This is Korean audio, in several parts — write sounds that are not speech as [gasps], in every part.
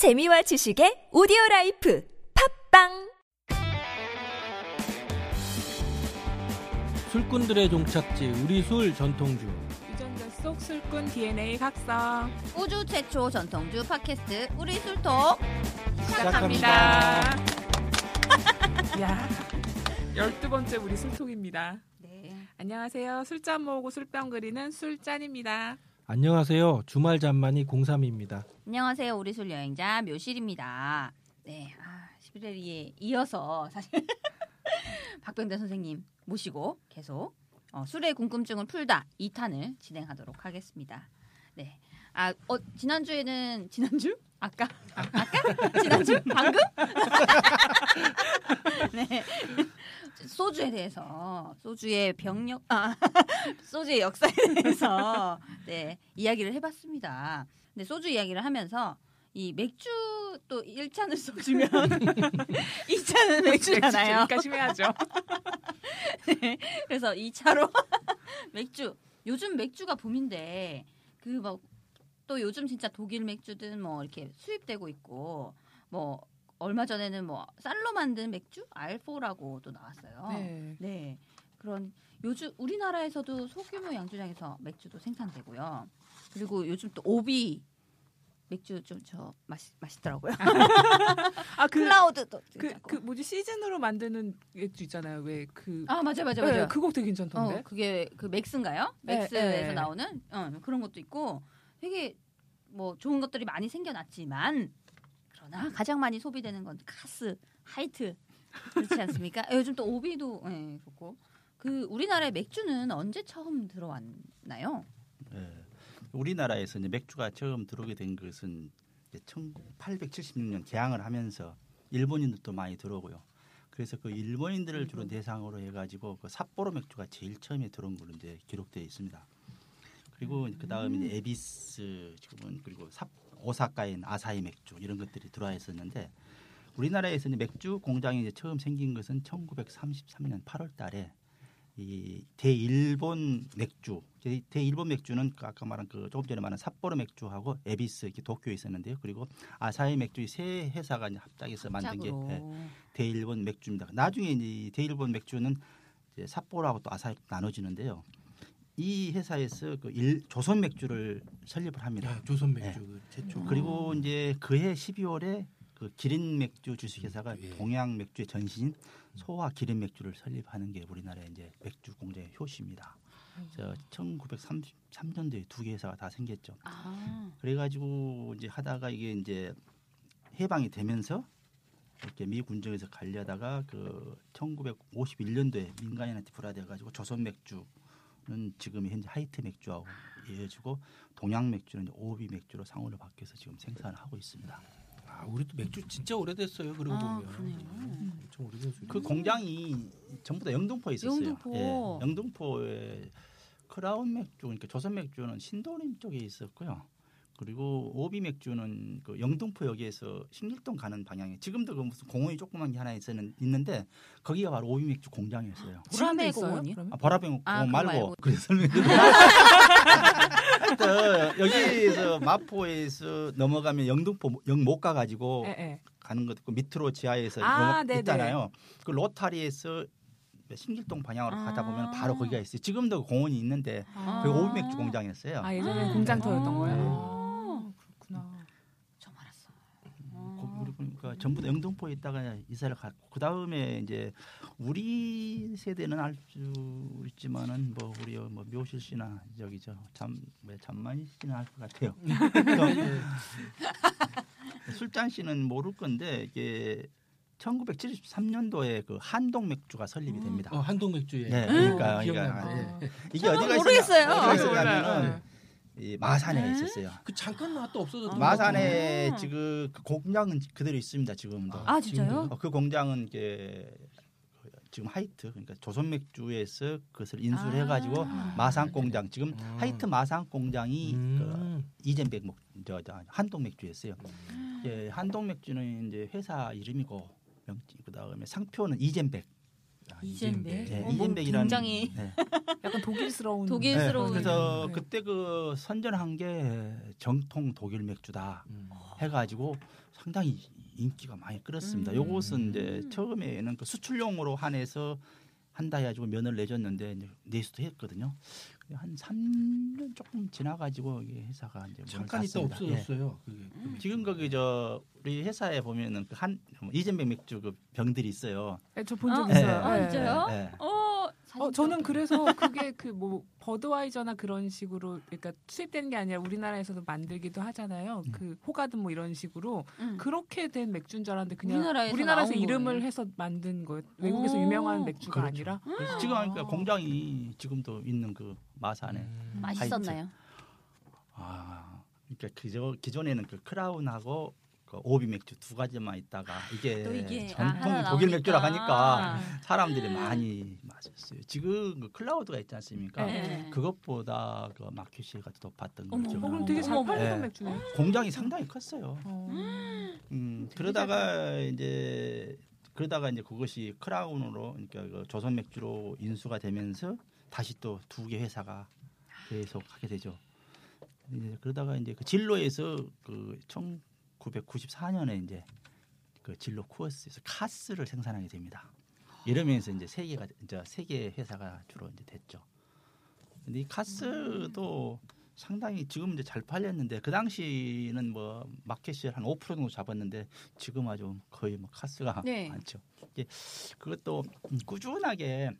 재미와 지식의 오디오 라이프 팝빵 술꾼들의 종착지 우리 술 전통주 유전자 속 술꾼 DNA 각성 우주 최초 전통주 팟캐스트 우리 술톡 시작합니다. 야, 열두 번째 우리 술톡입니다. 네. 안녕하세요. 술잔 모으고 술병 그리는 술잔입니다. 안녕하세요 주말 잠만이 03입니다 안녕하세요 우리 술 여행자 묘실입니다. 네, 아, 11월에 이어서 사실 [laughs] 박병대 선생님 모시고 계속 어, 술의 궁금증을 풀다 2탄을 진행하도록 하겠습니다. 네, 아 어, 지난주에는 지난주? 아까 아, 아까 지난주 방금? [laughs] 네. 소주에 대해서 소주의 병력 아 [laughs] 소주의 역사에 대해서 네 이야기를 해봤습니다. 근데 소주 이야기를 하면서 이 맥주 또 1차는 소주면 2차는 맥주잖아요. 맥주니까 심 해야죠. [laughs] 네, 그래서 2차로 [laughs] 맥주 요즘 맥주가 붐인데 그 막 또 요즘 진짜 독일 맥주든 뭐 이렇게 수입되고 있고 뭐 얼마 전에는 뭐 쌀로 만든 맥주 알포라고 또 나왔어요. 네. 네. 그런 요즘 우리나라에서도 소규모 양조장에서 맥주도 생산되고요. 그리고 요즘 또 오비 맥주 좀 저 맛있 맛있더라고요. [laughs] 아, 그, 클라우드도 그. 그 뭐지 시즌으로 만드는 맥주 있잖아요. 왜 그. 아 맞아 맞아 네, 맞아. 그곡 되게 괜찮던데. 어 그게 그 맥스인가요? 네, 맥스에서 네. 나오는 어, 그런 것도 있고 되게 뭐 좋은 것들이 많이 생겨났지만 그러나 가장 많이 소비되는 건 카스, 하이트 그렇지 않습니까? 예, 요즘 또 오비도 예, 좋고 그 우리나라의 맥주는 언제 처음 들어왔나요? 예. 우리나라에서 이제 맥주가 처음 들어오게 된 것은 1876년 개항을 하면서 일본인들도 많이 들어오고요. 그래서 그 일본인들을 주로 대상으로 해가지고 그 삿포로 맥주가 제일 처음에 들어온 걸로 이제 기록되어 있습니다. 그리고 그 다음에 에비스 지금은 그리고 삽, 오사카인 아사히 맥주 이런 것들이 들어와 있었는데 우리나라에서 이제 맥주 공장이 이제 처음 생긴 것은 1933년 8월 달에 이 대일본 맥주, 대- 대일본 맥주는 그 아까 말한 그 조금 전에 말한 삿포로 맥주하고 에비스 이렇게 도쿄에 있었는데요. 그리고 아사히 맥주 이세 회사가 이제 합작해서 만든 게. 예, 대일본 맥주입니다. 나중에 이 대일본 맥주는 이제 삿포로하고 또 아사히 나눠지는데요. 이 회사에서 그 일, 조선 맥주를 설립을 합니다. 네, 조선 맥주 그 최초 그리고 이제 그해 12월에 그 기린 맥주 주식회사가 예. 동양 맥주의 전신인 소화 기린 맥주를 설립하는 게 우리나라의 이제 맥주 공장의 효시입니다. 저 1933년도에 두 개 회사가 다 생겼죠. 아, 그래가지고 이제 하다가 이게 이제 해방이 되면서 이렇게 미 군정에서 관리하다가 그 1951년도에 민간인한테 불화돼가지고 조선 맥주 는 지금 현재 하이트 맥주하고 이어지고 동양 맥주는 이제 오비 맥주로 상호를 바뀌어서 지금 생산을 하고 있습니다. 아 우리도 맥주 진짜 오래됐어요 그러고 아, 보면 그러네요. 음, 엄청 오래된 술그 공장이 전부 다 영등포에 있었어요. 영등포. 예, 영등포에 크라운 맥주 그러니까 조선 맥주는 신도림 쪽에 있었고요. 그리고 오비 맥주는 그 영등포 역에서 신길동 가는 방향에 지금도 그 무슨 공원이 조그만 게 하나 있는 있는데 거기가 바로 오비 맥주 공장이었어요. 공원이요? 그러면? 아, 보라병 아, 공원 그거 말고 말고. 그래서 설명드리면 [laughs] 하여튼 여기에서 마포에서 넘어가면 영등포 영 못 가가지고 예, 예. 가는 것도 있고 밑으로 지하에서 아. 있잖아요. 그 로타리에서 신길동 방향으로 가다 보면 아. 바로 거기가 있어요. 지금도 공원이 있는데 아. 그 오비 맥주 공장이었어요. 아 예전에 아. 공장터였던 거예요. 네. 아, 그렇구나. 처음 알았어. 거- 우리 보니까 전부 다 영등포에 있다가 이사를 갔고 그 다음에 이제 우리 세대는 알 수 있지만은 뭐 우리 뭐 묘실 씨나 저기 저잠 잠만이 씨는 알 것 같아요. [laughs] 술잔 씨는 모를 건데 이게 1973년도에 그 한동 맥주가 설립이 됩니다. 어, 한동 맥주에 네, 그러니까, 어, 그러니까, 기억난다. 예. 예. 이게 저는 어디가 모르겠어요. 있었냐, 어디가 몰라요. 있었냐면은 이 마산에 네? 있었어요. 그 잠깐 나왔다 없어졌던 마산에 아. 지금 그 공장은 그대로 있습니다. 지금도. 아, 진짜요? 어, 그 공장은 이게 지금 하이트 그러니까 조선 맥주에서 그것을 인수를 아. 해가지고 마산 공장 지금 음. 하이트 마산 공장이 음. 그 이젠백 목, 저, 저 한독 맥주였어요. 예, 한독 맥주는 이제 회사 이름이고 명지 그 다음에 상표는 이젠백. 아, 이젠백. 예, 어, 뭐 이젠백이라는 굉장히 네. [laughs] 약간 독일스러운. 독일- 네, 스러운. 그래서 네. 그때 그 선전한 게 정통 독일 맥주다. 음. 해가지고 상당히 인기가 많이 끌었습니다. 음. 요것은 이제 처음에는 그 수출용으로 한해서 한다 해가지고 면을 내줬는데 이제 내수도 했거든요. 한 3년 조금 지나가지고 이게 회사가 이제 문을 잠깐 있다. 예. 없어졌어요. 그게. 그 지금 거기 저 우리 회사에 보면은 그한 이젠백 맥주 그 병들이 있어요. 네, 저본 적 어? 있어요. 아, 네. 진짜요? 예. 어, 어, 저는 좀- 그래서 그게 그 뭐 버드와이저나 그런 식으로 그러니까 수입되는 게 아니라 우리나라에서도 만들기도 하잖아요. 음. 그 호가든 뭐 이런 식으로 음. 그렇게 된 맥주인 줄 알았는데 그냥 우리나라에서 우리나라에서 이름을 거예요. 해서 만든 거예요. 외국에서 오. 유명한 맥주가 그렇죠. 아니라. 그래서 지금 그러니까 공장이 지금도 있는 그 마산에 음. 맛있었나요? 아 그러니까 그저 기존에는 그 크라운하고 그 오비 맥주 두 가지만 있다가 이게, 또 이게, 아, 전통 하나 독일. 맥주라 하니까 아. 사람들이 많이 마셨어요. 지금 그 클라우드가 있지 않습니까? 네. 그것보다 그 마켓시가 더 높았던 어머, 거죠. 어, 그럼 되게 잘 팔리는 네. 맥주네. 공장이 상당히 컸어요. 어. 음, 그러다가 이제 그러다가 이제 그것이 크라운으로 그러니까 그 조선 맥주로 인수가 되면서 다시 또 두 개 회사가 계속 하게 되죠. 이제 그러다가 이제 그 진로에서 그 1994년에 이제 그 진로 쿠어스에서 카스를 생산하게 됩니다. 이러면서 이제 세 개가 이제 세개 회사가 주로 이제 됐죠. 근데 이 카스도 상당히 지금 이제 잘 팔렸는데 그 당시는 뭐 마켓이 한 5% 정도 잡았는데 지금 아주 거의 뭐 카스가 네. 많죠. 이게 그것도 꾸준하게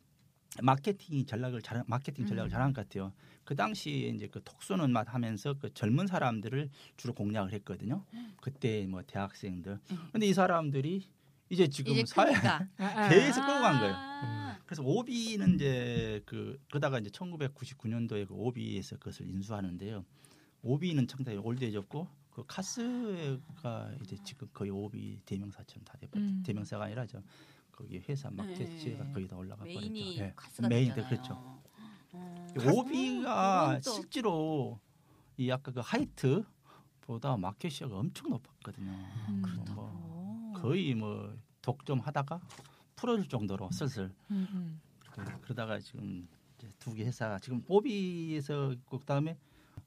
마케팅 전략을 잘 마케팅 전략을 음. 잘한 것 같아요. 그 당시에 이제 그 톡쏘는 맛 하면서 그 젊은 사람들을 주로 공략을 했거든요. 그때 뭐 대학생들. 근데 이 사람들이 이제 지금 이제 사회. [laughs] 아, 아. 계속 끌고 간 거예요. 아. 그래서 오비는 이제 그 그러다가 이제 1999년도에 그 오비에서 그것을 인수하는데요. 오비는 상당히 old해졌고 그 카스가 이제 지금 거의 오비 대명사처럼 다 돼버렸죠. 음. 대명사가 아니라 저 거기 회사 마켓지가 네. 거의 다 올라가 버렸죠. main이 예. 카스가 메인. 그렇죠. 어. 오비가 실제로 이 아까 그 하이트 보다 마켓 시어가 엄청 높았거든요. 음. 뭐 어. 거의 뭐 독점하다가 풀어줄 정도로 슬슬 음, 음. 그- 그러다가 지금 두 개 회사 지금 오비에서 그다음에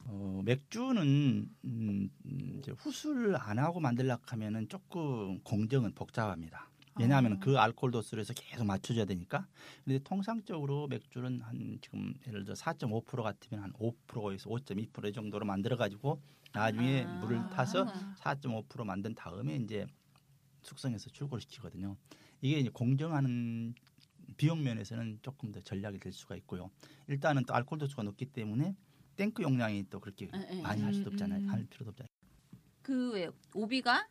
어, 맥주는 음, 음, 이제 후술 안 하고 만들려고 하면은 조금 공정은 복잡합니다. 왜냐하면 아. 그 알코올 도수를 해서 계속 맞춰줘야 되니까. 근데 통상적으로 맥주는 한 지금 예를 들어 4.5% 같으면 한 5%에서 5.2%이 정도로 만들어 가지고 나중에 아. 물을 타서 4.5% 만든 다음에 이제 숙성해서 출고를 시키거든요. 이게 이제 공정하는 비용 면에서는 조금 더 전략이 될 수가 있고요. 일단은 또 알코올 도수가 높기 때문에 탱크 용량이 또 그렇게 에, 에. 많이 할 수도 음, 없잖아요. 음. 할 필요도 없잖아요. 그 왜 오비가 왜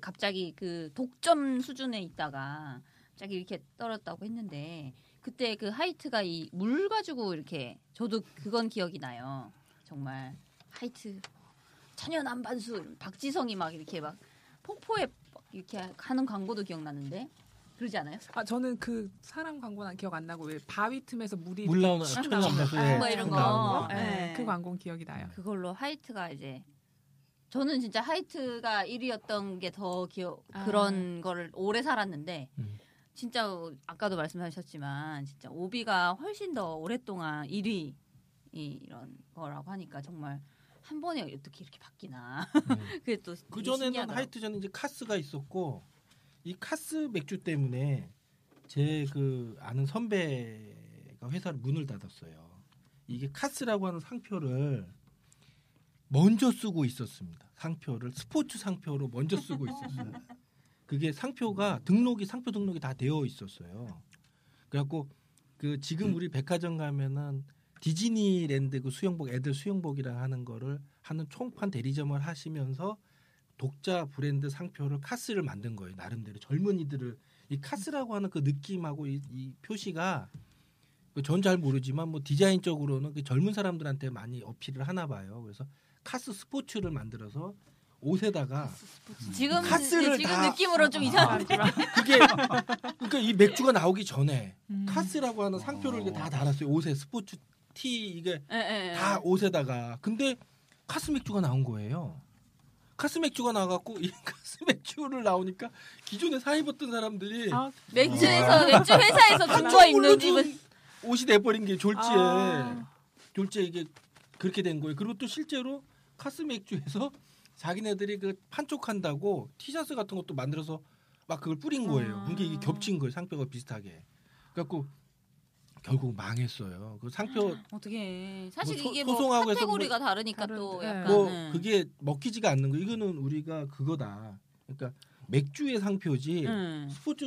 갑자기 그 독점 수준에 있다가 갑자기 이렇게 떨었다고 했는데 그때 그 하이트가 이 물 가지고 이렇게 저도 그건 기억이 나요. 정말 하이트 천연 안반수 박지성이 막 이렇게 막 폭포에 막 이렇게 하는 광고도 기억나는데 그러지 않아요? 아 저는 그 사람 광고는 기억 안 나고 왜 바위 틈에서 물이 물 나오는 쫙 천연 나오는 안반수, 거. 예. 뭐 이런 거. 거? 예. 네, 그 광고는 기억이 나요. 그걸로 하이트가 이제 저는 진짜 하이트가 1위였던 게 더 기억 아. 그런 거를 오래 살았는데 음. 진짜 아까도 말씀하셨지만 진짜 오비가 훨씬 더 오랫동안 1위 이런 거라고 하니까 정말 한 번에 어떻게 이렇게 바뀌나 [laughs] 그게 또그 되게 전에는. 하이트 전에 이제 카스가 있었고 이 카스 맥주 때문에 제 그 아는 선배가 회사를 문을 닫았어요. 이게 카스라고 하는 상표를 먼저 쓰고 있었습니다. 상표를 스포츠 상표로 먼저 쓰고 있었어요. 그게 상표가 등록이 상표 등록이 다 되어 있었어요. 그래갖고 그 지금 우리 백화점 가면은 디즈니랜드 그 수영복 애들 수영복이랑 하는 거를 하는 총판 대리점을 하시면서 독자 브랜드 상표를 카스를 만든 거예요. 나름대로 젊은이들을 이 카스라고 하는 그 느낌하고 이, 이 표시가 그전잘 모르지만 뭐 디자인적으로는 그 젊은 사람들한테 많이 어필을 하나 봐요. 그래서 카스 스포츠를 만들어서 옷에다가 지금 카스를 지금 다- 느낌으로 좀 이상한데 그게 그러니까 이 맥주가 나오기 전에 음. 카스라고 하는 상표를 다 달았어요. 옷에 스포츠 티 이게 예, 예, 예. 다 옷에다가 근데 카스 맥주가 나온 거예요. 카스 맥주가 나갖고 이 [laughs] 카스 맥주를 나오니까 기존에 사 입었던 사람들이 아, 맥주에서 맥주 회사에서 준거 입는 집은 옷이 돼버린 게 졸지에 아. 졸지에 이게 그렇게 된 거예요. 그리고 또 실제로 카스 맥주에서 [laughs] 자기네들이 그 판촉한다고 티셔츠 같은 것도 만들어서 막 그걸 뿌린 거예요. 아. 그게 이게 겹친 거예요. 상표가 비슷하게. 그래갖고 결국 망했어요. 그 상표 어떻게 사실 뭐 소- 이게 뭐 소송하고 해서 카테고리가 다르니까 다른- 또 예. 약간 뭐 음. 그게 먹히지가 않는 거. 이거는 우리가 그거다. 그러니까 맥주의 상표지 음. 스포츠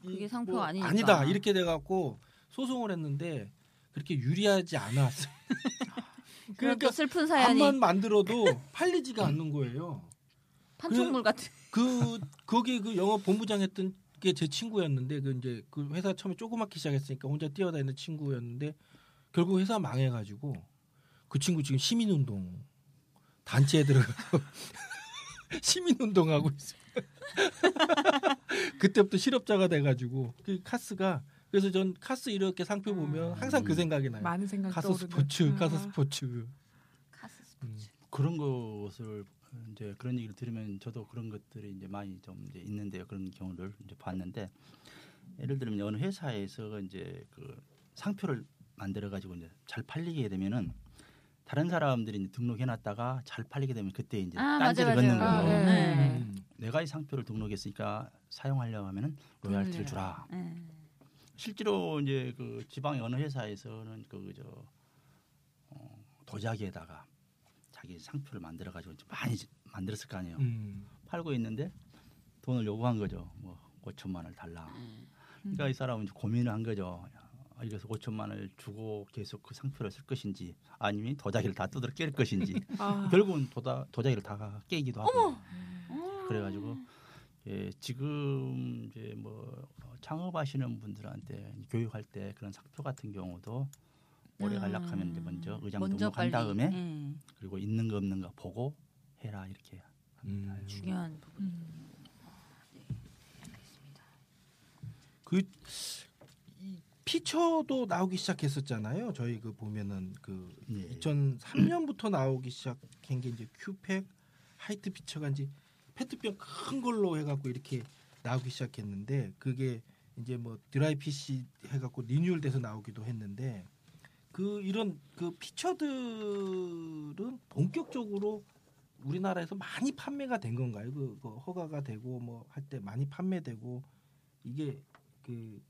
그게 이 상표 뭐 아니니까. 아니다 이렇게 돼갖고 소송을 했는데 그렇게 유리하지 않았어요. [laughs] 그러니까 슬픈 사연이 한번 만들어도 팔리지가 않는 거예요. 판촉물 같은. 그 거기 그 영업 본부장 했던 게 제 친구였는데 그 이제 그 회사 처음에 조그맣게 시작했으니까 혼자 뛰어다니는 친구였는데 결국 회사 망해가지고 그 친구 지금 시민운동 단체에 들어가서 [laughs] 시민운동하고 있어요. [laughs] 그때부터 실업자가 돼가지고 그 카스가 그래서 전 카스 이렇게 상표 보면 항상 그 생각이 나요. 많은 생각이 카스 떠오르는. 스포츠, 음. 카스 스포츠. 카스 음. 그런 것을 이제 그런 얘기를 들으면 저도 그런 것들이 이제 많이 좀 이제 있는데요. 그런 경우를 이제 봤는데 예를 들면 어느 회사에서 이제 그 상표를 만들어 가지고 이제 잘 팔리게 되면은 다른 사람들이 이제 등록해 놨다가 잘 팔리게 되면 그때 이제 아, 딴지를 걷는. 거예요. 아, 예. 네. 음. 내가 이 상표를 등록했으니까 사용하려고 하면은 로얄티를 주라. 음. 실제로 이제 그 지방의 어느 회사에서는 그저 어, 도자기에다가 자기 상표를 만들어 가지고 많이 만들었을 거 아니에요. 음. 팔고 있는데 돈을 요구한 거죠. 뭐 5천만 원을 달라. 그러니까 이 사람은 이제 고민을 한 거죠. 아, 이래서 5천만 원을 주고 계속 그 상표를 쓸 것인지 아니면 도자기를 다 뜯어 깰 것인지 [laughs] 아, 결국은 도다, 도자기를 다 깨기도 하고 음. 그래가지고 예, 지금 이제 뭐 어, 창업하시는 분들한테 교육할 때 그런 상표 같은 경우도 오래 음. 간락하면 이제 먼저 의장 먼저 등록한 빨리, 다음에 음. 그리고 있는 거 없는 거 보고 해라 이렇게 음. 중요한 부분. 음. 그 이, 피처도 나오기 시작했었잖아요. 저희 그 보면은 그 예. 2003년부터 나오기 시작한 게 이제 큐팩 하이트 피처가 이제 페트병 큰 걸로 해갖고 이렇게 나오기 시작했는데 그게 이제 뭐 드라이 PC 해갖고 리뉴얼돼서 나오기도 했는데 그 이런 그 피처들은 본격적으로 우리나라에서 많이 판매가 된 건가요? 그, 그 허가가 되고 뭐 할 때 많이 판매되고 이게 그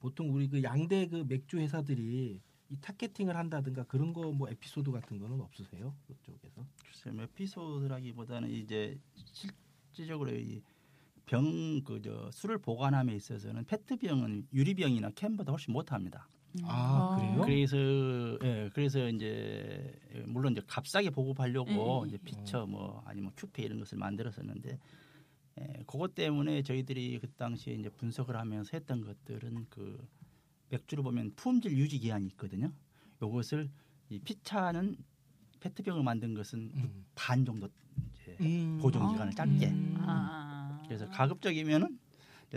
보통 우리 그 양대 그 맥주 회사들이 이 타겟팅을 한다든가 그런 거 뭐 에피소드 같은 거는 없으세요? 그쪽에서? 글쎄 뭐 에피소드라기보다는 이제 실 질적으로 이 병 그 저 술을 보관함에 있어서는 페트병은 유리병이나 캔보다 훨씬 못합니다. 아, 아. 그래요? 그래서 예 그래서 이제 물론 이제 값싸게 보급하려고 음. 이제 피처 뭐 아니면 큐페 이런 것을 만들었었는데 예, 그것 때문에 저희들이 그 당시에 이제 분석을 하면서 했던 것들은 그 맥주를 보면 품질 유지 기한이 있거든요. 요것을 이 피차는 페트병을 만든 것은 음. 반 정도 음. 보존 기간을 짧게. 음. 아. 그래서 가급적이면은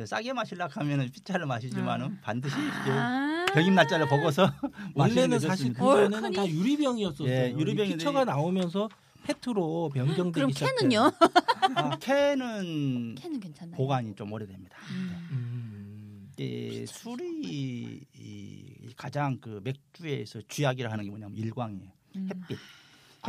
싸게 마시려고 하면은 피차를 마시지만은 반드시 이제 아. 병임 날짜를 보고서 원래는 게 사실 좋습니다. 어, 그전에는 다 유리병이었었어요. 예, 유리병인데 피처가 나오면서 페트로 변경되기 그럼 시작해요. 캔은요? 아, 캔은 캔은 [laughs] 괜찮나요? 보관이 좀 오래됩니다. 음. 이 술이 이 가장 그 맥주에서 쥐약이라 하는 게 뭐냐면 일광이에요. 음. 햇빛.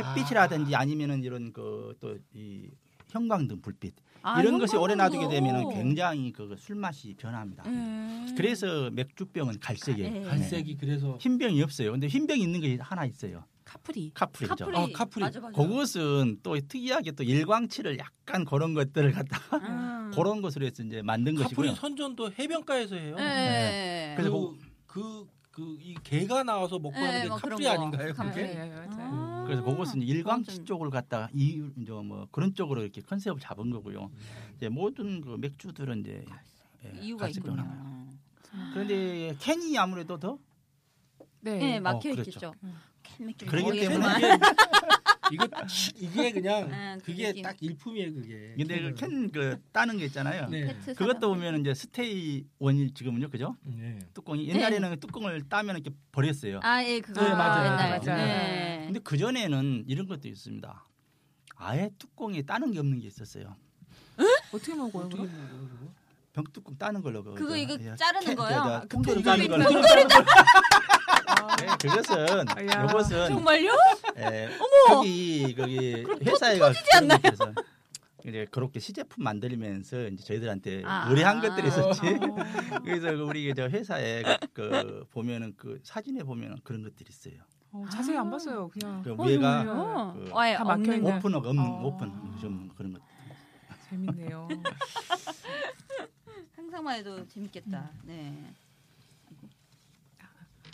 햇빛이라든지 아니면은 이런 그 또 이 형광등 불빛 아, 이런 것이 오래 놔두게. 되면은 굉장히 그 술 맛이 변합니다. 음. 그래서 맥주병은 갈색이에요. 네. 갈색이 그래서 흰 병이 없어요. 근데 흰 병이 있는 게 하나 있어요. 카프리. 카프리죠. 카프리. 아, 카프리. 맞아, 맞아. 그것은 또 특이하게 또 일광칠을 약간 그런 것들을 갖다가 음. 그런 것으로 해서 이제 만든 카프리 것이고요. 선전도 해변가에서 해요. 네. 그래서 그, 그, 이 개가 나와서 먹고 네, 하는 게 뭐 카프리 그런 거. 아닌가요? 그게? 예, 예, 맞아요. 아. 그래서 그것은 좀- 쪽을 갖다가 이 이제 뭐 그런 쪽으로 이렇게 컨셉을 잡은 거고요. 이제 모든 그 맥주들은 이제 예, 이유가 있군요. 합니다. 그런데 캔이 아무래도 더 네. 네, 막혀 어, 그렇죠. 있겠죠. 캔 맥주 그러기. 때문에 이게 이게 그냥 아, 그 그게 느낌. 딱 일품이에요 그게. 근데 그캔그 따는 게 있잖아요. 네. 그것도. 보면 이제 stay on일 지금은요, 그죠? 네. 뚜껑이 옛날에는 뚜껑을 따면 이렇게 버렸어요. 아, 예, 그거. 네, 맞아요. 옛날. 맞아요. 네. 근데 그 전에는 이런 것도 있습니다. 아예 뚜껑에 따는 게 없는 게 있었어요. 어떻게 먹어요? 어떻게? 먹어요, 그거? 병뚜껑 따는 걸로. 그 그거 저- 이거 예, 자르는 캔- 거예요? 저- 아, 통조림 통조림 따는 걸로. 네, 그것은 야. 이것은 정말요? 예, 거기 거기 회사에가 터지지 않나요? 그래서 이제 그렇게 시제품 만들면서 이제 저희들한테 아. 의뢰한 것들이 있었지. 어. [laughs] 그래서 그 우리 저 회사에 그, 그 보면은 그 사진에 보면은 그런 것들이 있어요. 어, 자세히 안 봤어요. 그냥 그 어, 위에가 정말요? 어. 그 아예 다 막혀 없는 있네. 오픈 없는 어. 오픈 좀 그런 것. 재밌네요. [laughs] 상상만 해도 재밌겠다. 네.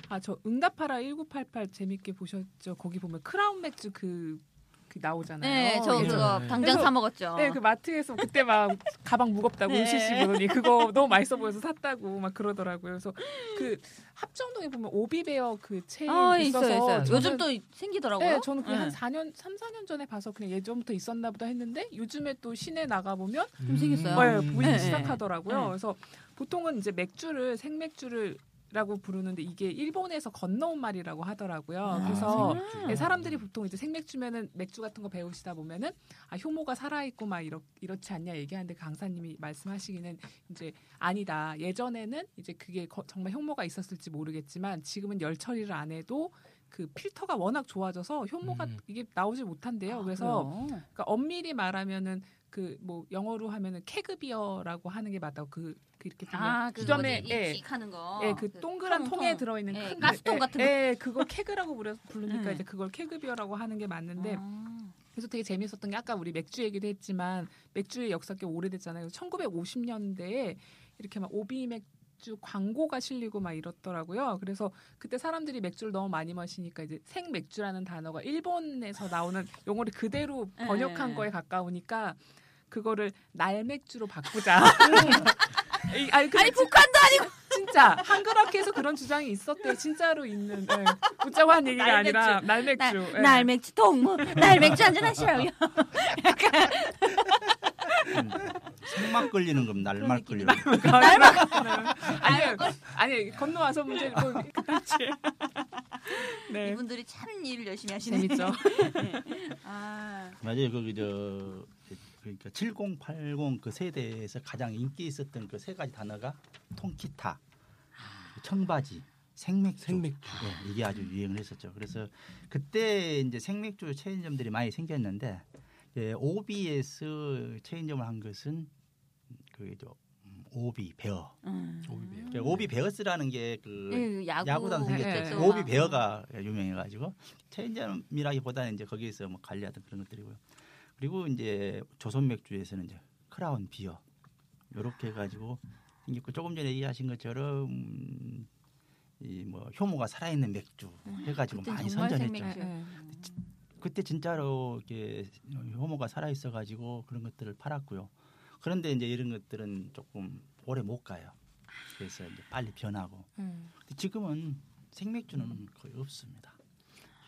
아 저 응답하라 1988 재밌게 보셨죠? 거기 보면 크라운 맥주 그, 그 나오잖아요. 네, 저 예. 그거 네. 당장 사 먹었죠. 네, 그 마트에서 그때 막 가방 무겁다고 네. 으시시 보더니 그거 너무 맛있어 보여서 샀다고 막 그러더라고요. 그래서 그 합정동에 보면 오비베어 그 체인 아, 있어서 있어요, 있어요. 저는- 요즘 또 생기더라고요. 네, 저는 한 네. 4년, 3, 4년 전에 봐서 그냥 예전부터 있었나 보다 했는데 요즘에 또 시내 나가 보면 좀 생겼어요. 네, 음. 보이기 네, 시작하더라고요. 네. 그래서 보통은 이제 맥주를 생맥주를 라고 부르는데 이게 일본에서 건너온 말이라고 하더라고요. 아, 그래서 생맥주. 네, 사람들이 보통 이제 생맥주면은 맥주 같은 거 배우시다 보면은 아 효모가 살아 있고 막 이렇 이렇지 않냐 얘기하는데 강사님이 말씀하시기는 이제 아니다. 예전에는 이제 그게 거- 정말 효모가 있었을지 모르겠지만 지금은 열 처리를 안 해도 그 필터가 워낙 좋아져서 효모가 음. 이게 나오지 못한대요. 아, 그래서? 그러니까 엄밀히 말하면은 그 뭐 영어로 하면은 케그비어라고 하는 게 맞다고 그, 그 이렇게 보면 아, 그 주점에? 예, 하는 거. 예, 그 동그란 통, 통에 통. 들어 있는 예, 큰 가스통 예, 같은 거. 예, 그거 케그라고 부르, 부르니까 음. 이제 그걸 케그비어라고 하는 게 맞는데 아. 그래서 되게 재밌었던 게 아까 우리 맥주 얘기도 했지만 맥주의 역사가 꽤 오래됐잖아요. 1950년대에 이렇게 막 오비 맥 주 광고가 실리고 막 이렇더라고요. 그래서 그때 사람들이 맥주를 너무 많이 마시니까 이제 생맥주라는 단어가 일본에서 나오는 용어를 그대로 [laughs] 번역한 네. 거에 가까우니까 그거를 날맥주로 바꾸자. [laughs] 이- 아니, 아니 북한도 아니고 진짜 한글학회에서 그런 주장이 있었대요. 진짜로 있는 예. 웃자고 한 얘기가 날맥주. 아니라 날맥주. 날, 예. 날맥주 동무 날맥주 한잔 하시라고요. [laughs] 생막 걸리는 [laughs] 건 날말 걸리는 거. 아니 아니 건너와서 문제 뭐 그렇지. [laughs] 네. 이분들이 참 일을 열심히 하시네. 재밌죠. [laughs] 아, 맞아요. 거기 저 그러니까 7080 그 세대에서 가장 인기 있었던 그 세 가지 단어가 통기타, 청바지, 생맥주. 생맥주. 예, 이게 아주 유행을 했었죠. 그래서 그때 이제 생맥주 체인점들이 많이 생겼는데 예, 오비에서 체인점을 한 것은 그저 오비 베어. 음. 오비 베어. 그러니까 오비 베어스라는 게그 예, 야구 야구 단 생겼죠. 그 오비 베어가 유명해가지고 체인점이라기보다는 이제 거기에서 뭐 관리하던 그런 것들이고요. 그리고 이제 조선 맥주에서는 이제 크라운 비어 이렇게 해가지고 생겼고 조금 전에 얘기하신 것처럼 이 뭐 효모가 살아있는 맥주 해가지고 그땐 많이 선전했죠. 생맥주. 예, 예. 그때 진짜로 이렇게 효모가 살아 있어가지고 그런 것들을 팔았고요. 그런데 이제 이런 것들은 조금 오래 못 가요. 그래서 이제 빨리 변하고 예. 근데 지금은 생맥주는 거의 없습니다.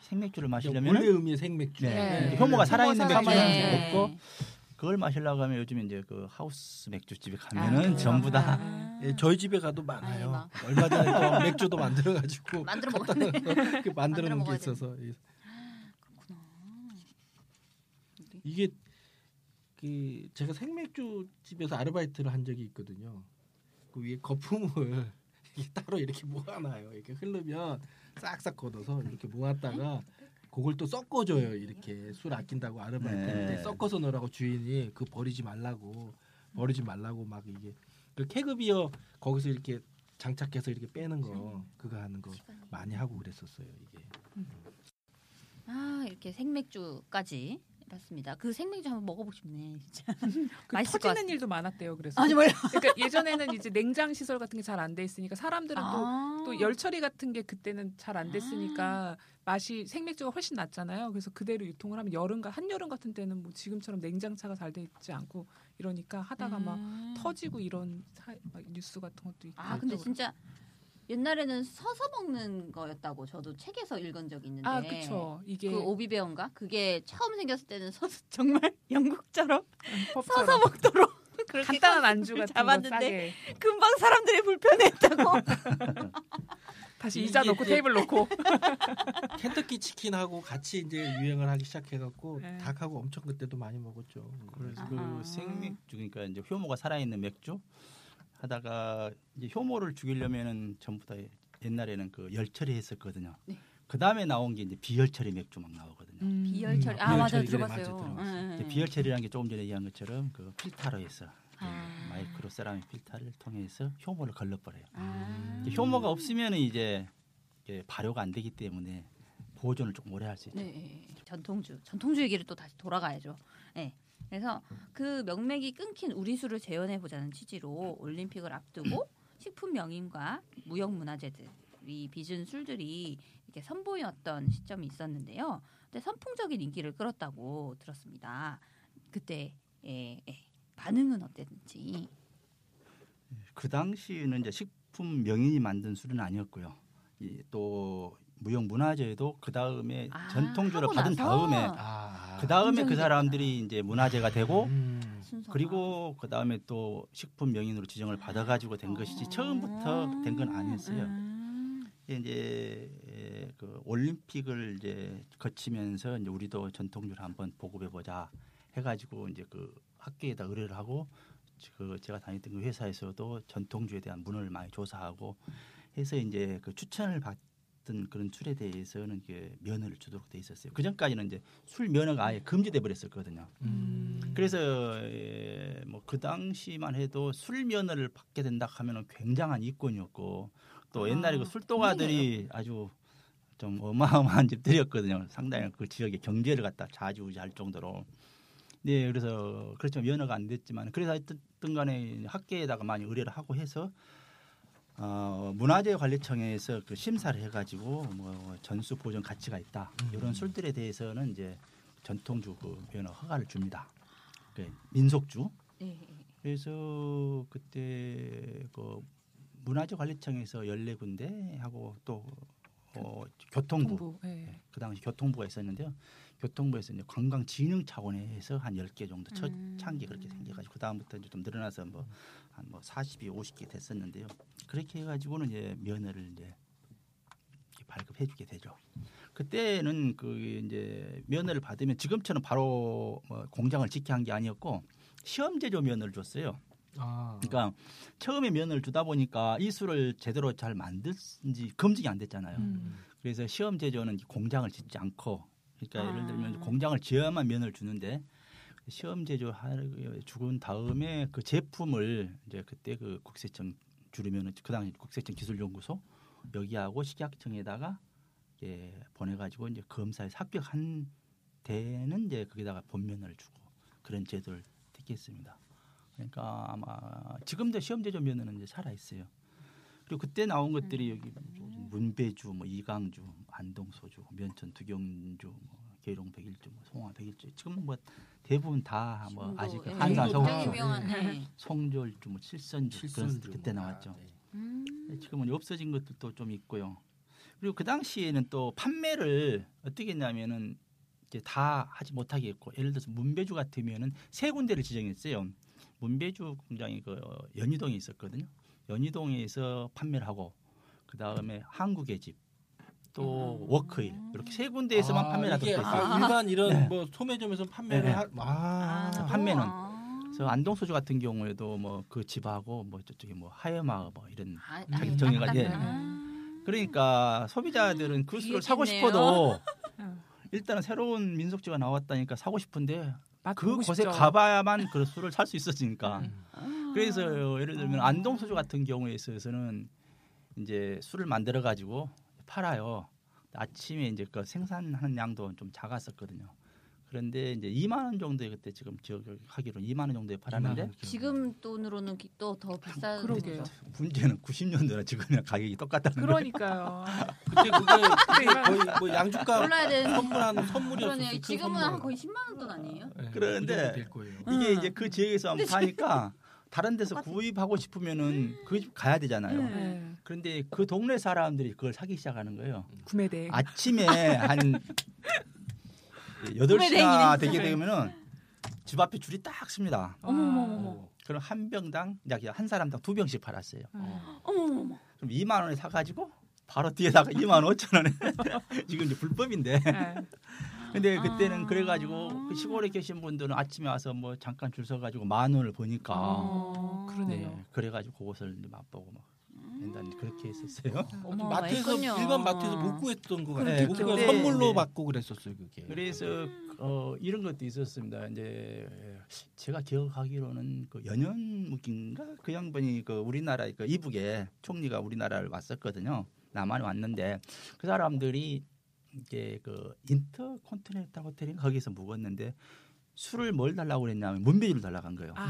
생맥주를 원래 마시려면 의미의 생맥주. 네. 네. 효모가 살아있는 맥주는 없고 그걸 마시려고 하면 요즘 이제 그 하우스 맥주집에 가면은 아, 전부 다 아. 예, 저희 집에 가도 많아요. 막. 얼마 전에 또 [laughs] 맥주도 만들어 가지고 [laughs] 만들어 먹었네. 그 만들어 만들어 놓은 게 있어서 예. 그렇구나. 이게 그 제가 생맥주 집에서 아르바이트를 한 적이 있거든요. 그 위에 거품을 [laughs] 따로 이렇게 모아놔요. 이렇게 흐르면 싹싹 걷어서 이렇게 모았다가 그걸 또 섞어줘요. 이렇게 술 아낀다고 아르바이트 네. 할때 섞어서 넣으라고 주인이 그 버리지 말라고 버리지 말라고 막 이게 그 케그비어 거기서 이렇게 장착해서 이렇게 빼는 거 그거 하는 거 많이 하고 그랬었어요. 이게 아 이렇게 생맥주까지 봤습니다. 그 생맥주 한번 먹어보고 싶네 진짜. 그 터지는. 일도 많았대요. 그래서 아 정말요? 그러니까 예전에는 이제 냉장 시설 같은 게 잘 안 돼 있으니까 사람들은 또 아. 또 열처리 같은 게 그때는 잘 안 됐으니까 맛이 생맥주가 훨씬 낫잖아요. 그래서 그대로 유통을 하면 여름 가 한여름 같은 때는 뭐 지금처럼 냉장차가 잘 돼 있지 않고 이러니까 하다가 막 음. 터지고 이런 사, 막 뉴스 같은 것도 있고. 아 근데 또- 진짜 옛날에는 서서 먹는 거였다고 저도 책에서 읽은 적이 있는데. 아 그쵸 이게 그 오비베어인가? 그게 처음 생겼을 때는 서서 [laughs] 정말 영국처럼 법처럼 서서 먹도록 [laughs] 그렇게 간단한 안주 같은 거 잡았는데 싸게 금방 사람들이 불편했다고. [laughs] 다시 놓고 이제- 테이블 놓고 켄터키 치킨하고 같이 이제 유행을 하기 시작해갖고 네. 닭하고 엄청 그때도 많이 먹었죠. 그래서. 그 생맥주 그러니까 이제 효모가 살아있는 맥주 하다가 이제 효모를 죽이려면은 전부 다 옛날에는 그 열처리 했었거든요. 네. 그 다음에 나온 게 이제 비열처리 맥주 막 나오거든요. 음. 비열처리. 음, 아 맞아 들어봤어요. 맞아, 응. 비열처리라는 게 조금 전에 얘기한 것처럼 그 필터로 해서 그 아. 마이크로 세라믹 필터를 통해서 효모를 걸러버려요. 아. 효모가 없으면 이제 발효가 안 되기 때문에 보존을 조금 오래 할 수 있죠. 네, 전통주. 전통주 얘기를 또 다시 돌아가야죠. 네. 그래서 그 명맥이 끊긴 우리 수를 재현해 보자는 취지로 올림픽을 앞두고 [clears throat] 식품 명인과 무역 문화재들이 빚은 술들이 이렇게 선보였던 시점이 있었는데요. 근데 선풍적인 인기를 끌었다고 들었습니다. 그때 예, 예. 반응은 어땠는지. 그 당시에는 이제 식품 명인이 만든 술은 아니었고요. 이 또 무역 문화재도 그 다음에 아, 전통주를 받은 나서? 다음에 아, 그 다음에 그 사람들이 이제 문화재가 되고 음. 그리고 그 다음에 또 식품 명인으로 지정을 받아가지고 된 것이지 처음부터 된 건 아니었어요. 음. 이제 에, 그 올림픽을 이제 거치면서 이제 우리도 전통주를 한번 보급해 보자 해가지고 이제 그 학교에다 의뢰를 하고 그 제가 다녔던 그 회사에서도 전통주에 대한 문을 많이 조사하고 해서 이제 그 추천을 받 던 그런 술에 대해서는 이게 면허를 주도록 돼 있었어요. 그 전까지는 이제 술 면허가 아예 금지돼 버렸었거든요. 음. 그래서 뭐그 당시만 해도 술 면허를 받게 된다 하면은 굉장한 이권이었고 또 아, 옛날에 그 술도가들이 아주 좀 어마어마한 [laughs] 집들이었거든요. 상당히 그 지역의 경제를 갖다 좌지우지할 정도로. 네, 그래서 그렇죠 면허가 안 됐지만 그래서 하여튼 간에 학계에다가 많이 의뢰를 하고 해서 어, 문화재관리청에서 그 심사를 해가지고 뭐 전수 보존 가치가 있다 음. 이런 술들에 대해서는 이제 전통주 그 면허 허가를 줍니다. 그 민속주. 네. 그래서 그때 그 문화재관리청에서 14군데 하고 또 어, 교통부 공부. 예. 그 당시 교통부가 있었는데요. 교통부에서 이제 관광진흥 차원에서 한 10개 정도 첫 음. 창기 그렇게 생겨가지고 그 다음부터 이제 좀 늘어나서 뭐 한뭐 40이 50개 됐었는데요. 그렇게 해가지고는 이제 면허를 이제 발급해주게 되죠. 그때는 그 이제 면허를 받으면 지금처럼 바로 뭐 공장을 짓게 한 게 아니었고 시험 제조 면허를 줬어요. 아. 그러니까 처음에 면허를 주다 보니까 이 술을 제대로 잘 만들지 검증이 안 됐잖아요. 음. 그래서 시험 제조는 공장을 짓지 않고 그러니까 예를 들면 아. 공장을 지어야만 면을 주는데 시험 제조 죽은 다음에 그 제품을 이제 그때 그 국세청 주르면은 그 당시 국세청 기술연구소 여기하고 식약청에다가 이제 보내가지고 이제 검사에서 합격한 데는 이제 거기다가 본면을 주고 그런 제도를 택했습니다. 그러니까 아마 지금도 시험 제조 면허는 이제 살아 있어요. 그리고 그때 나온 것들이 여기 문배주, 뭐 이강주, 안동소주, 면천 두경주, 뭐 계룡 백일주, 뭐 송화 백일주 지금 뭐 대부분 다 뭐 아직 예, 서울주, 유명한 네. 송졸주, 뭐 칠선주 칠선주 그때 뭐 나왔죠. 다, 네. 음. 지금은 없어진 것들도 좀 있고요. 그리고 그 당시에는 또 판매를 어떻게 했냐면은 이제 다 하지 못하게 했고 예를 들어서 문배주 같으면은 세 군데를 지정했어요. 문배주 공장이 그 연희동에 있었거든요. 연희동에서 판매를 하고 그 다음에 한국의 집, 또 음. 워크힐 이렇게 세 군데에서만 아, 판매를 있어요. 아, 일반 이런 네. 뭐 소매점에서 판매를 네, 네. 하, 아, 아, 판매는. 아. 그래서 안동 소주 같은 경우에도 뭐 그 집하고 뭐 저쪽에 뭐 하여마을 뭐 이런 아, 자기 아, 정의가- 딱 예. 아. 그러니까 소비자들은 그 술을 사고. 싶어도 [laughs] 어. 일단은 새로운 민속주가 나왔다니까 사고 싶은데 맛 그 보고 곳에 싶죠. 가봐야만 그 술을 살 수 있었으니까. 음. 그래서 예를 들면 아. 안동 소주 같은 경우에 있어서는 이제 술을 만들어 가지고 팔아요. 아침에 이제 그 생산하는 양도 좀 작았었거든요. 그런데 이제 2만 원 정도에 그때 지금 기억하기로 2만 원 정도에 팔았는데 지금 돈으로는 또 더 비싼 그러게요. 문제는 90년도나 지금이랑 가격이 똑같다는. 그러니까요. [laughs] 그때 그게, 그게 거의 뭐 양주가 몰라야 되는 선물하는 선물이었어요. 그러네요. 지금은 한 거의 10만 원 돈 아니에요? 그런데 될 거예요. 이게 음. 이제 그 지역에서 한번 사니까 다른 데서 똑같아. 구입하고 싶으면은 그 집 가야 되잖아요. 네. 네. 그런데 그 동네 사람들이 그걸 사기 시작하는 거예요. 구매대. 아침에 한 여덟 대행이네. 되게 되면은 집 앞에 줄이 딱 습니다. 아. 어머 어머 어머 그럼 한 병당 약 한 사람당 두 병씩 팔았어요. 어. 어머 어머 어머. 그럼 2만 원에 사가지고 바로 뒤에다가 2만 5천 원에 [laughs] 지금 이제 불법인데. 네. [laughs] 근데 그때는 아. 그래가지고 그 시골에 계신 분들은 아침에 와서 뭐 잠깐 줄 서가지고 만 원을 보니까 어, 그러네요. 네, 그래가지고 그것을 맛보고 막 된다는 그렇게 했었어요. 어머, 마트에서 했군요. 일반 마트에서 못 구했던 거 같아요. 네, 못 구해서 근데- 선물로 네. 받고 그랬었어요 그게. 그래서 어, 이런 것도 있었습니다. 이제 제가 기억하기로는 그 연현묵인가 그 양반이 그 우리나라 그 이북에 총리가 우리나라를 왔었거든요. 남한에 왔는데 그 사람들이 이게 그 인터컨티넨탈 호텔인가 거기서 묵었는데 술을 뭘 달라고 그랬냐면 문배주를 달라고 한 거예요. 아,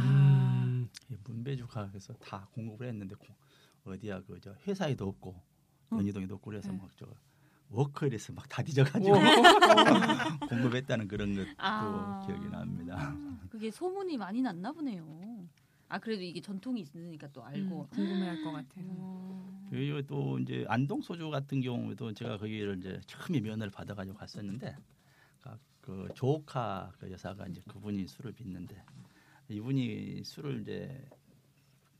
음. 예, 문배주가 그래서 다 공급을 했는데 고- 어디야 그 저 회사에도 없고 연희동에도 없고 그래서 네. 막저 워커힐에서 막 다 뒤져가지고 [laughs] 공급했다는 그런 것도 아. 기억이 납니다. 그게 소문이 많이 났나 보네요. 아 그래도 이게 전통이 있으니까 또 알고. 음, 궁금해할 것 같아요. 어. 그리고 또 이제 안동 소주 같은 경우도 제가 거기를 이제 처음에 면을 받아가지고 갔었는데 가- 그 조카 그 여사가 이제 그분이 술을 빚는데 이분이 술을 이제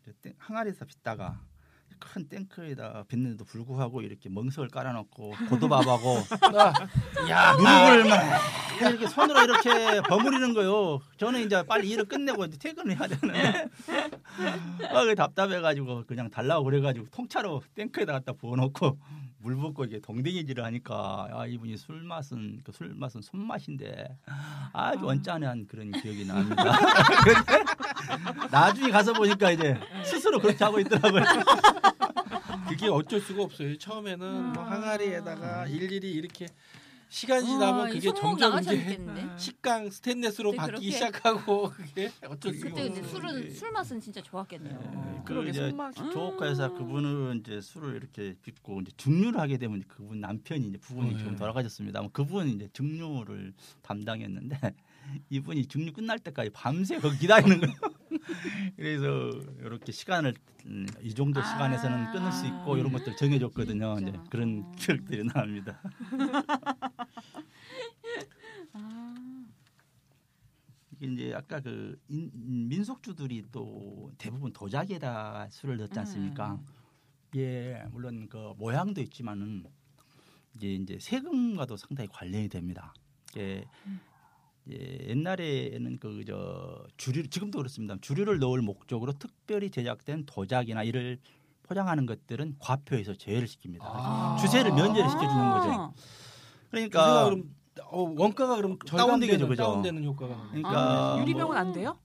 저 땡- 항아리에서 빚다가 큰 탱크에다 빚는데도 불구하고 이렇게 멍석을 깔아놓고 [laughs] 고도밥하고 야 누룩을 막 이렇게 손으로 이렇게 버무리는 거요. 저는 이제 빨리 일을 끝내고 이제 퇴근을 해야 되는데 아, 그 답답해가지고 그냥 달라고 그래가지고 통차로 탱크에다 갖다 부어놓고 물 붓고 이게 동댕이질을 하니까 아 이분이 술 맛은 그 술 맛은 손맛인데 아주 아. 언짢은 그런 기억이 납니다. [laughs] 나중에 가서 보니까 이제 스스로 그렇게 하고 있더라고요. 그게 어쩔 수가 없어요. 처음에는 뭐 아. 항아리에다가 일일이 이렇게 시간 지나면 와, 이 그게 점점 이제? 아. 식강 스테인레스로 네, 바뀌기 그렇게. 시작하고 [laughs] 그게 어쩔 수가 그때 없어요. 술은 술 맛은 진짜 좋았겠네요. 네, 그 그러게, 이제 손맛이. 조카에서 그분은 이제 술을 이렇게 빚고 이제 증류를 하게 되면 그분 남편이 이제 부분이 어, 지금 예. 돌아가셨습니다. 그분은 이제 증류를 담당했는데 [laughs] 이분이 증류 끝날 때까지 밤새 거기 기다리는 거예요. [laughs] 그래서 이렇게 시간을 음, 이 정도 시간에서는 아. 끊을 수 있고 이런 것들 정해줬거든요. 이제 그런 어. 기억들이 납니다. 이게 이제 아까 그 인- 인- 민속주들이 또 대부분 도자기에다 술을 넣지 않습니까? 음. 예, 물론 그 모양도 있지만은 이게 이제 세금과도 상당히 관련이 됩니다. 예, 예, 옛날에는 그 저 주류 지금도 그렇습니다. 주류를 넣을 목적으로 특별히 제작된 도자기나 이를 포장하는 것들은 과표에서 제외를 시킵니다. 아. 주세를 면제를 시켜주는 거죠. 아. 그러니까 그럼 어, 원가가 그럼 다운되겠죠, 그죠? 다운되는 효과가. 그러니까 아, 유리병은 안 돼요?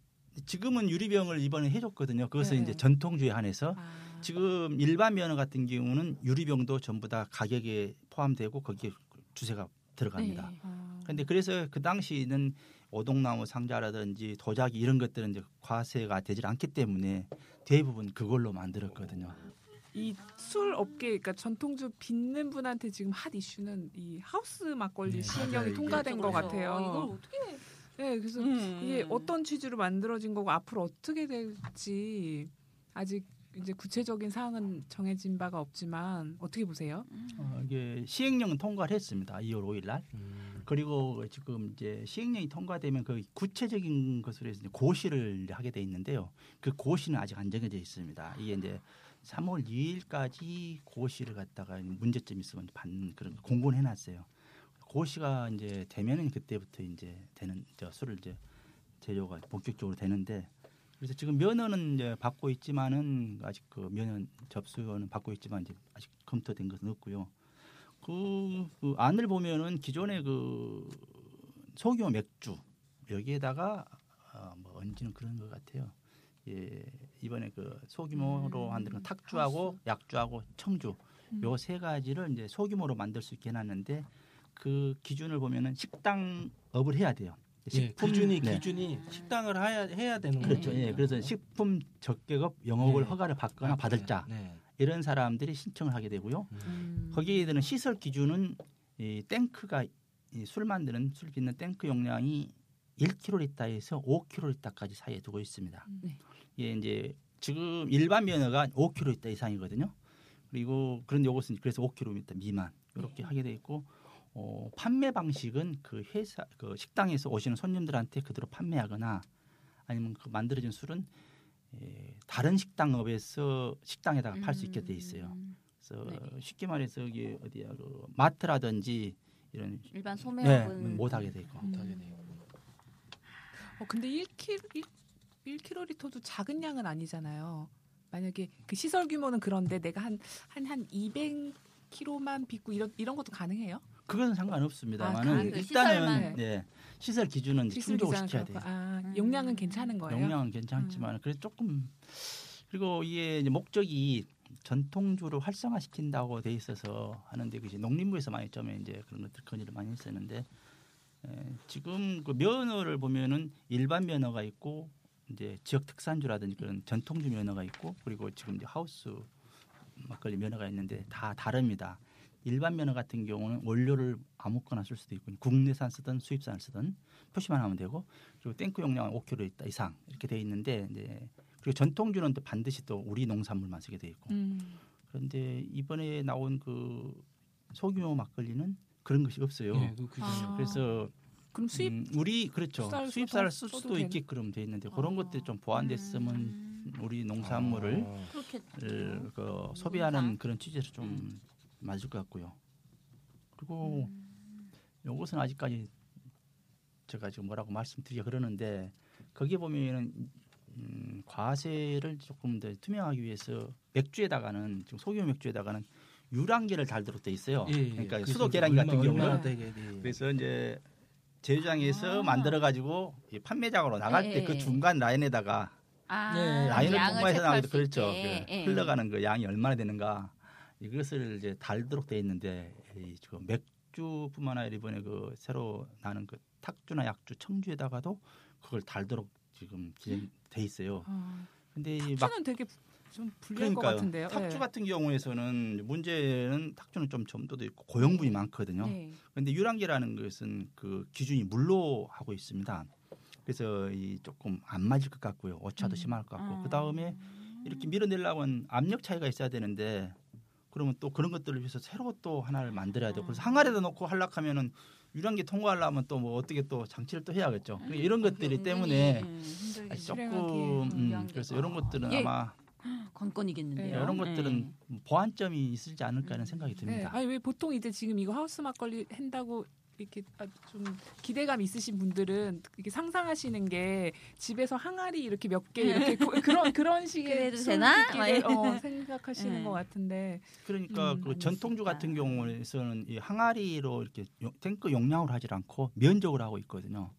지금은 유리병을 이번에 해줬거든요. 그것은 네. 이제 전통주에 한해서 아. 지금 일반 면허 같은 경우는 유리병도 전부 다 가격에 포함되고 거기에 주세가 들어갑니다. 네. 아. 근데 그래서 그 당시에는 오동나무 상자라든지 도자기 이런 것들은 이제 과세가 되질 않기 때문에 대부분 그걸로 만들었거든요. 이 술 업계, 그러니까 전통주 빚는 분한테 지금 핫 이슈는 이 하우스 막걸리 네, 시행령이 맞아요. 통과된 그렇죠, 것 그렇죠. 같아요. 이걸 어떻게? 네, 그래서 음. 이게 어떤 취지로 만들어진 거고 앞으로 어떻게 될지 아직 이제 구체적인 사항은 정해진 바가 없지만 어떻게 보세요? 어, 이게 시행령은 통과를 했습니다. 2월 5일 날. 음. 그리고 지금 이제 시행령이 통과되면 그 구체적인 것으로 해서 이제 고시를 하게 돼 있는데요. 그 고시는 아직 안 정해져 있습니다. 이게 이제 3월 2일까지 고시를 갖다가 문제점 있으면 받는 그런 공고는 해놨어요. 고시가 이제 되면은 그때부터 이제 되는 저 술을 이제 제조가 본격적으로 되는데 그래서 지금 면허는 이제 받고 있지만은 아직 그 면허 접수는 받고 있지만 이제 아직 검토된 것은 없고요. 그, 그 안을 보면은 기존의 그 소규모 맥주 여기에다가 어, 뭐 얹는 그런 것 같아요. 예, 이번에 그 소규모로 음, 만드는 건 탁주하고 하우스. 약주하고 청주 음. 요세 가지를 이제 소규모로 만들 수 있게 해놨는데 그 기준을 보면은 식당업을 해야 돼요. 예, 기준이 네. 기준이 식당을 해야 해야 되는 그렇죠. 거예요. 예, 그래서 식품 적격업 영업을 네. 허가를 받거나 받을 자 네. 이런 사람들이 신청을 하게 되고요. 음. 거기에 드는 시설 기준은 이 탱크가 이 술 만드는 술 빚는 탱크 용량이 1kg에서 5kg까지 사이에 두고 있습니다. 네. 이게 이제 지금 일반 면허가 5kg 이상이거든요. 그리고 그런 요것은 그래서 5km 미만 이렇게 네. 하게 돼 있고 어, 판매 방식은 그 회사 그 식당에서 오시는 손님들한테 그대로 판매하거나 아니면 그 만들어진 술은 에, 다른 식당업에서 식당에다가 팔 수 있게 돼 있어요. 음. 그래서 네. 쉽게 말해서 여기 어디야 그 마트라든지 이런 일반 네, 소매업은 못 하게 돼 있고. 음. 못하게. 어, 근데 1kg 1, 1kg도 작은 양은 아니잖아요. 만약에 그 시설 규모는 그런데 내가 한 한 한 200kg만 빚고 이런 이런 것도 가능해요? 그건 아, 상관없습니다만은 그 일단은 시설만. 네, 시설 기준은 충족을 시켜야 돼요. 아, 음. 용량은 괜찮은 거예요? 음. 용량은 괜찮지만 그래서 조금 그리고 이게 이제 목적이 전통주를 활성화시킨다고 돼 있어서 하는데 그지 농림부에서 많이 점에 이제 그런 것들 건의를 많이 했었는데 에, 지금 그 면허를 보면은 일반 면허가 있고 이제 지역 특산주라든지 그런 전통주 면허가 있고 그리고 지금 이제 하우스 막걸리 면허가 있는데 다 다릅니다. 일반 면허 같은 경우는 원료를 아무거나 쓸 수도 있고 국내산 쓰든 수입산 쓰든 표시만 하면 되고 그리고 탱크 용량은 5kg 있다 이상 이렇게 돼 있는데 이제 그리고 전통주는 또 반드시 또 우리 농산물만 쓰게 돼 있고 음. 그런데 이번에 나온 그 소규모 막걸리는 그런 것이 없어요. 규정이 아. 그래서 그럼 수입 음, 우리 그렇죠 써도 쓸 수도 써도 있게끔 돼 있는데 그런 아. 것들이 좀 보완됐으면 음, 우리 농산물을 아. 을, 그 소비하는 농산. 그런 취지로 좀 음. 맞을 것 같고요. 그리고 이것은 아직까지 제가 지금 뭐라고 말씀드리기 그러는데 거기에 보면은 음, 과세를 조금 더 투명하기 위해서 맥주에다가는 지금 소규모 맥주에다가는 유랑계를 달도록 돼 있어요. 예, 예. 그러니까 그래서 수도 계란 같은 경우는 얼마나 되게 돼. 그래서 이제 제주장에서 아. 만들어 가지고 판매장으로 나갈 예, 때그 예. 중간 라인에다가 아, 네, 라인을 통과해서 수 그렇죠. 그 예. 흘러가는 그 양이 얼마나 되는가 이것을 이제 달도록 돼 있는데 이 지금 맥주뿐만 아니라 이번에 그 새로 나는 그 탁주나 약주 청주에다가도 그걸 달도록 지금 기재돼 있어요. 아, 근데 이막 탁주는 되게 좀 불리할 것 그러니까요. 같은데요. 탁주 예. 같은 경우에서는 문제는 탁주는 좀 점도도 있고 고형분이 많거든요. 네. 근데 유랑계라는 것은 그 기준이 물로 하고 있습니다. 그래서 이 조금 안 맞을 것 같고요. 오차도 음. 심할 것 같고 아. 그 다음에 이렇게 밀어내려면 압력 차이가 있어야 되는데 그러면 또 그런 것들을 위해서 새로 또 하나를 만들어야 되고 그래서 항아리에다 놓고 하려하면은 유랑계 통과하려면 또 뭐 어떻게 또 장치를 또 해야겠죠. 그러니까 이런 것들이 때문에 음, 조금 음. 그래서 이런 것들은 예. 아마 [gasps] 관건이겠는데요. 네, 이런 것들은 보완점이 있을지 않을까 하는 생각이 네. 듭니다. 아니 왜 보통 이제 지금 이거 하우스 막걸리 한다고 이렇게 아, 좀 기대감 있으신 분들은 이렇게 상상하시는 게 집에서 항아리 이렇게 몇 개 이렇게 고- [laughs] 그런 그런 식의 되나? 어, 생각하시는 네. 것 같은데 그러니까 음, 그 전통주. 같은 경우에서는 이 항아리로 이렇게 용- 탱크 용량으로 하지 않고 면적으로 하고 있거든요.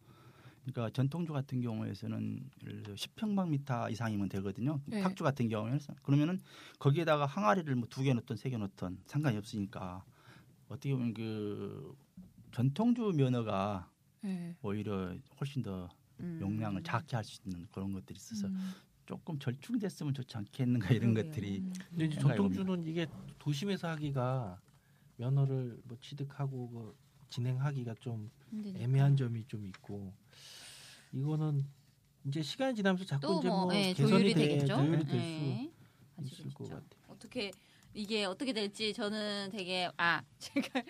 그러니까 전통주 같은 경우에서는 예를 들어 10평방미터 이상이면 되거든요. 네. 탁주 같은 경우에는 그러면은 거기에다가 항아리를 뭐 두 개 넣든 세개 넣든 상관이 없으니까 어떻게 보면 그 전통주 면허가 네. 오히려 훨씬 더 음. 용량을 작게 할 수 있는 그런 것들이 있어서 음. 조금 절충됐으면 좋지 않겠는가 이런 그러게요. 것들이 음. 근데 이제 전통주는 이게 도심에서 하기가 면허를 뭐 취득하고 그 진행하기가 좀 힘드니까. 애매한 점이 좀 있고 이거는 이제 시간이 지나면서 자꾸 이제 또뭐 뭐 예, 개선이 조율이 돼, 되겠죠. 조율이 될수 예. 있을 것 아시겠죠. 같아요. 어떻게 이게 어떻게 될지 저는 되게 아 [laughs] 제가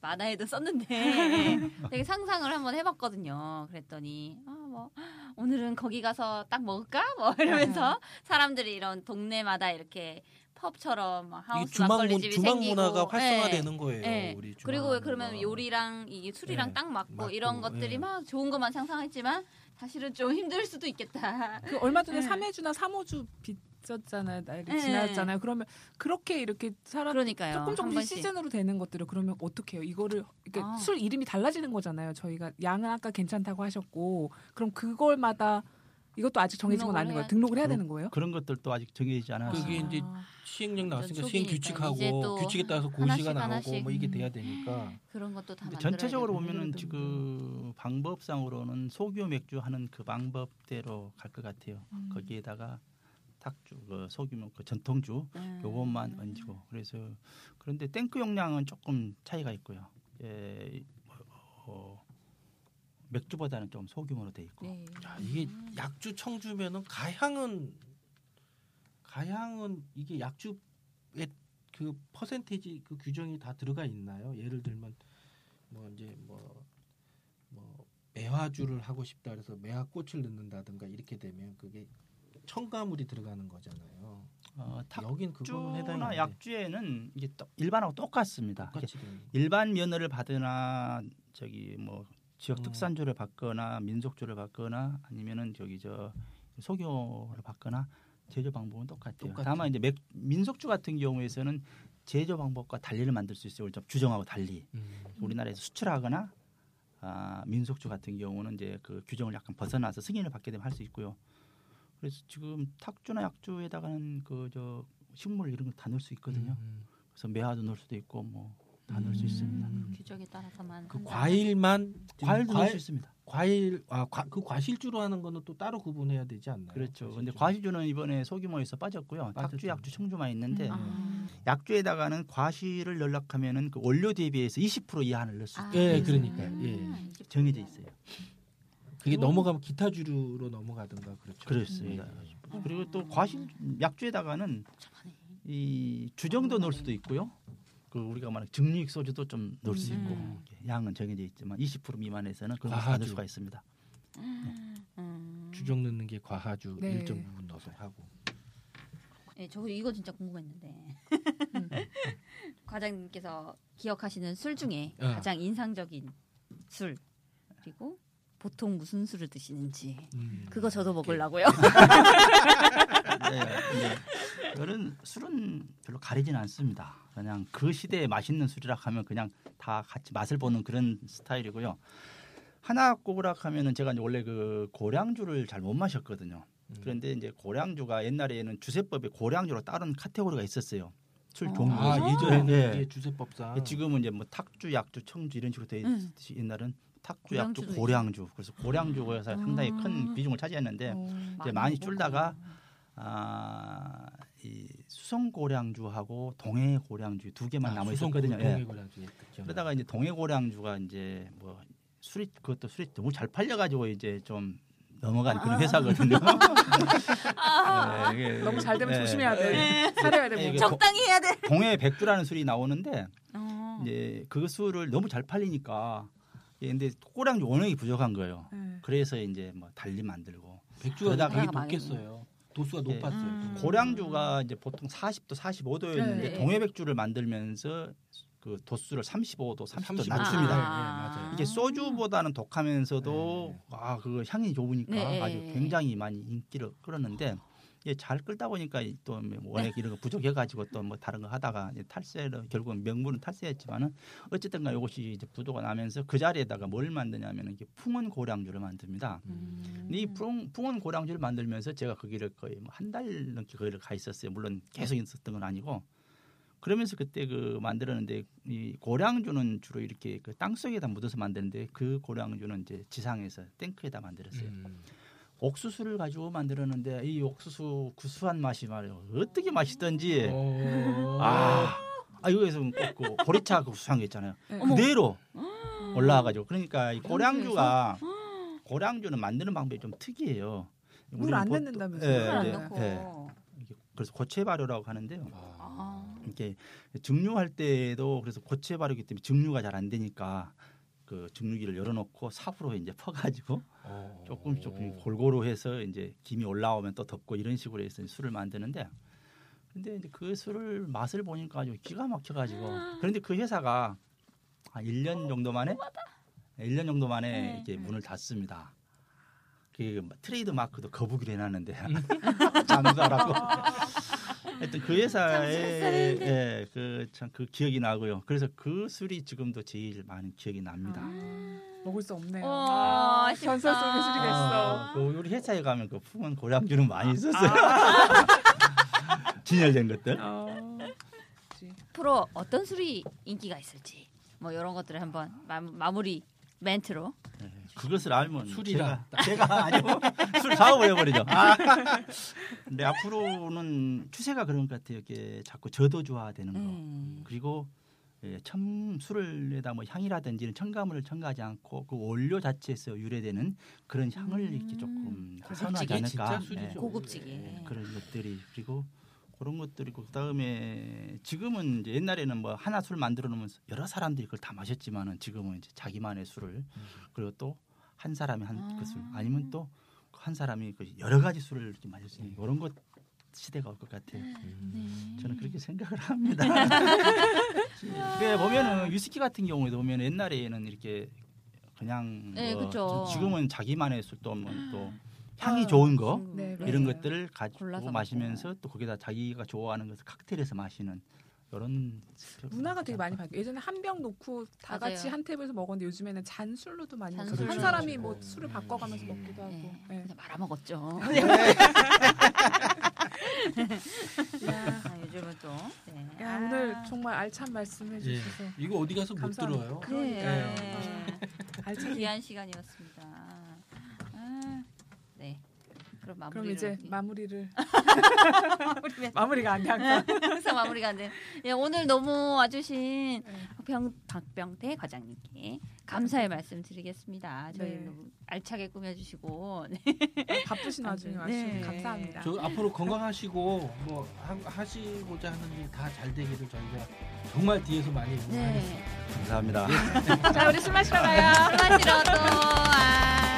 만화에도 썼는데 [laughs] 되게 상상을 한번 해봤거든요. 그랬더니 아 뭐 오늘은 거기 가서 딱 먹을까 뭐 이러면서 사람들이 이런 동네마다 이렇게 펍처럼 하우스 주막 막걸리 문, 집이 주막 생기고 문화가 예. 활성화되는 거예요. 예. 우리 그리고. 그러면 요리랑 이게 술이랑 네, 딱 맞고, 맞고, 이런 것들이 예. 막 좋은 것만 상상했지만 사실은 좀 힘들 수도 있겠다. 그 얼마 전에 네. 삼해주나 삼호주 빚졌잖아요. 날이 네. 지났잖아요. 그러면 그렇게 이렇게 사람 그러니까요. 조금 한 조금씩. 시즌으로 되는 것들을 그러면 어떻게 해요? 이거를 그러니까 아. 술 이름이 달라지는 거잖아요. 저희가 양은 아까 괜찮다고 하셨고 그럼 그걸마다 이것도 아직 정해진 건 아닌 거예요. 등록을 해야 되는 거예요? 그런 것들도 아직 정해지지 않았어요. 그게 이제 아. 시행령 나왔으니까 시행 규칙하고 또 규칙에 따라서 고시가 나오고 하나씩. 뭐 이게 돼야 되니까 그런 것도 다 전체적으로. 보면은. 지금 방법상으로는 소규모 맥주 하는 그 방법대로 갈 것 같아요. 음. 거기에다가 탁주, 그 소규모 그 전통주 음. 요것만 얹고 그래서 그런데 탱크 용량은 조금 차이가 있고요. 예, 뭐, 어, 맥주보다는 좀 소규모로 돼 있고 네. 야, 이게 약주 청주면은 가향은 가향은 이게 약주의 그 퍼센테이지 그 규정이 다 들어가 있나요? 예를 들면 뭐 이제 뭐, 뭐 매화주를 하고 싶다 그래서 매화꽃을 넣는다든가 이렇게 되면 그게 첨가물이 들어가는 거잖아요. 어, 여긴 돼. 약주에는 이게 또 일반하고 똑같습니다. 일반 면허를 받거나 저기 뭐 지역 음. 특산주를 받거나 민속주를 받거나 아니면은 저기 저 소교를 받거나 제조 방법은 똑같아요. 똑같죠. 다만 이제 맥, 민속주 같은 경우에서는 제조 방법과 달리를 만들 수 있어요. 좀 규정하고 달리 음. 우리나라에서 수출하거나 아, 민속주 같은 경우는 이제 그 규정을 약간 벗어나서 승인을 받게 되면 할 수 있고요. 그래서 지금 탁주나 약주에다가는 그 저 식물 이런 거 다 넣을 수 있거든요. 음. 그래서 매화도 넣을 수도 있고 뭐 다 넣을 수 음. 있습니다. 규정에 따라서만 그 한다. 과일만 과일도 넣을 과일, 수 있습니다. 과일 아그 과실주로 하는 거는 또 따로 구분해야 되지 않나요? 그렇죠. 근데 과실주. 과실주는 이번에 소규모에서 빠졌고요. 빠졌죠. 탁주, 약주, 청주만 있는데 음. 아. 약주에다가는 과실을 연락하면은 그 원료 대비해서 20% 이하를 넣을 수 아. 있어요. 예, 그러니까요. 음. 예. 이게 정해져 있어요. 그게 그리고- 넘어가면 기타주로 넘어가든가 그렇죠. 그렇습니다. 예. 그리고 또 과실 약주에다가는. 이 주정도 넣을 수도 있고요. 그 우리가 말하는 증류익 소주도 좀 넣을 수 있고 음. 양은 정해져 있지만 20% 미만에서는 그런 걸 과하주. 받을 수가 있습니다. 음. 주정 넣는 게 과하주 네. 일정 부분 넣어서 하고. 예, 저 이거 진짜 궁금했는데 음. [laughs] 과장님께서 기억하시는 술 중에 어. 가장 인상적인 술 그리고 보통 무슨 술을 드시는지 음. 그거 저도 먹으려고요. [laughs] [laughs] 네, 네. 저는 술은 별로 가리진 않습니다. 그냥 그 시대에 맛있는 술이라 하면 그냥 다 같이 맛을 보는 그런 스타일이고요. 하나 꼽으라 하면은 제가 이제 원래 그 고량주를 잘 못 마셨거든요. 음. 그런데 이제 고량주가 옛날에는 주세법에 고량주로 다른 카테고리가 있었어요. 술 어. 종류. 아 아. 예전에는 네. 주세법상 지금은 이제 뭐 탁주, 약주, 청주 이런 식으로 돼 음. 있듯이 옛날은 탁주, 약주, 고량주. 그래서 고량주가 상당히 큰 아. 비중을 차지했는데 어. 이제 많이 줄다가 아, 이 수성 고량주하고 동해 고량주 두 개만 남아 있었거든요. 예. 그러다가 이제 동해 고량주가 이제 뭐 술이 그것도 술이 너무 잘 팔려가지고 이제 좀 넘어간 그런 회사거든요. [laughs] 네, 이게- 너무 잘 되면 네. 조심해야 돼. 사려야 돼. 뭐. 이게 적당히 해야 돼. 동해 백주라는 술이 나오는데 어. 이제 그 술을 너무 잘 팔리니까 예, 근데 고량주 원액이 부족한 거예요. 네. 그래서 이제 뭐 달리 만들고 백주가 많이 높겠어요. 도수가 예. 높았어요. 음. 고량주가 이제 보통 40도, 45도였는데 네. 동해 백주를 만들면서 그 도수를 35도, 30도 35. 낮춥니다. 아. 예, 맞아요. 이게 소주보다는 독하면서도 네. 아 그 향이 좋으니까 네. 아주 굉장히 많이 인기를 끌었는데 잘 끌다 보니까 또뭐 원액 이런 거 부족해가지고 또 뭐 다른 거 하다가 탈세를 결국은 명분은 탈세했지만은 어쨌든간 이것이 이제 부도가 나면서 그 자리에다가 뭘 만드냐면은 이게 풍원 고량주를 만듭니다. 음. 이 풍, 풍원 고량주를 만들면서 제가 거기를 거의 뭐 한 달 넘게 거기를 가 있었어요. 물론 계속 있었던 건 아니고 그러면서 그때 그 만들었는데 이 고량주는 주로 이렇게 그 땅 속에다 묻어서 만드는데 그 고량주는 이제 지상에서 탱크에다 만들었어요. 음. 옥수수를 가지고 만들었는데 이 옥수수 구수한 맛이 말이에요. 어떻게 맛있던지 어. 아, 아 여기서 꼭그 보리차 그 구수한 거 있잖아요. 네. 그대로 음. 올라와가지고 그러니까 이 고량주가 고량주는 만드는 방법이 좀 특이해요. 물안 우리는 넣는다면서요? 예, 술안 예, 넣고. 예. 그래서 고체 발효라고 하는데요. 아. 아. 이렇게 증류할 때도 그래서 고체 발효기 때문에 증류가 잘 안 되니까 그 증류기를 열어놓고 삽으로 이제 퍼가지고 어. 조금씩 조금 골고루 해서 이제 김이 올라오면 또 덮고 이런 식으로 해서 술을 만드는데 근데 이제 그 술을 맛을 보니까 아주 기가 막혀가지고 [gasps] 그런데 그 회사가 한 1년 정도 만에 1년 정도 만에 네. 이렇게 문을 닫습니다. 그 트레이드 마크도 거북이를 해놨는데 [laughs] 장사라고. [laughs] 하여튼 그 회사에 예, 그참 그 기억이 나고요. 그래서 그 술이 지금도 제일 많은 기억이 납니다. 먹을 수 없네요. 어, 아. 현설 속의 술이 됐어. 아, 그 우리 회사에 가면 그 풍은 고량주는 많이 있었어요. [laughs] 진열된 것들. 어. 앞으로 어떤 술이 인기가 있을지 뭐 이런 것들을 한번 마, 마무리 멘트로 네, 그것을 알면 술이라. 제가, [laughs] 제가 아니고 [laughs] 술 사업을 해버리죠. 아. 근데 앞으로는 추세가 그런 것 같아요. 이게 자꾸 저도주화되는 거. 음. 그리고 예, 첨 술에다 뭐 향이라든지 첨가물을 첨가하지 않고 그 원료 자체에서 유래되는 그런 향을 음. 이렇게 조금 선호하지 않을까. 예. 고급지게. 예. 그런 것들이 그리고 그런 것들이고 그다음에 지금은 이제 옛날에는 뭐 하나 술 만들어 놓으면 여러 사람들이 그걸 다 마셨지만은 지금은 이제 자기만의 술을 그리고 또 한 사람이 한 아. 그술 아니면 또 한 사람이 그 여러 가지 술을 이렇게 마실 수 있는 이런 것 시대가 올 것 같아요. 음. 네. 저는 그렇게 생각을 합니다. [laughs] 그 보면은 위스키 같은 경우에도 보면 옛날에는 이렇게 그냥 네, 뭐 그쵸. 지금은 자기만의 술도 뭐또 향이 아, 좋은 거 친구. 네, 이런 네. 것들을 가지고 마시면서 또 거기다 자기가 좋아하는 것을 칵테일에서 마시는 이런 문화가 되게 많이 바뀌어. 예전에 한 병 놓고 다 맞아요. 같이 한 탭에서 먹었는데 요즘에는 잔술로도 많이 먹어요. 잔술. 한 그렇죠. 사람이. 뭐 네. 술을 바꿔가면서 음. 먹기도 하고. 네. 네. 그냥 말아먹었죠. [laughs] 야, 아, 요즘은 또. 네. 야, 아. 오늘 정말 알찬 말씀해 예. 주셔서 이거 어디 가서 못 감사합니다. 들어요. 그러니까요. 네. 알차게. 귀한 시간이었습니다. 아, 네. 그럼 마무리를 그럼 이제 어떻게- 마무리를 [laughs] 마무리 마무리가 안 돼. 항상. 항상 마무리가 안 돼. 예, 오늘 너무 와주신 네. 병, 박병태 과장님께 감사의 말씀 드리겠습니다. 저희 네. 너무 알차게 꾸며주시고 [laughs] 네. 바쁘신 와중에 네. 와주셔서 감사합니다. 저 앞으로 건강하시고 뭐 하, 하시고자 하는 일 다 잘 되기를 저희가 정말 뒤에서 많이 응원하겠습니다. 네. 감사합니다. 자, 우리 술 마시러 가요. 술 마시러 또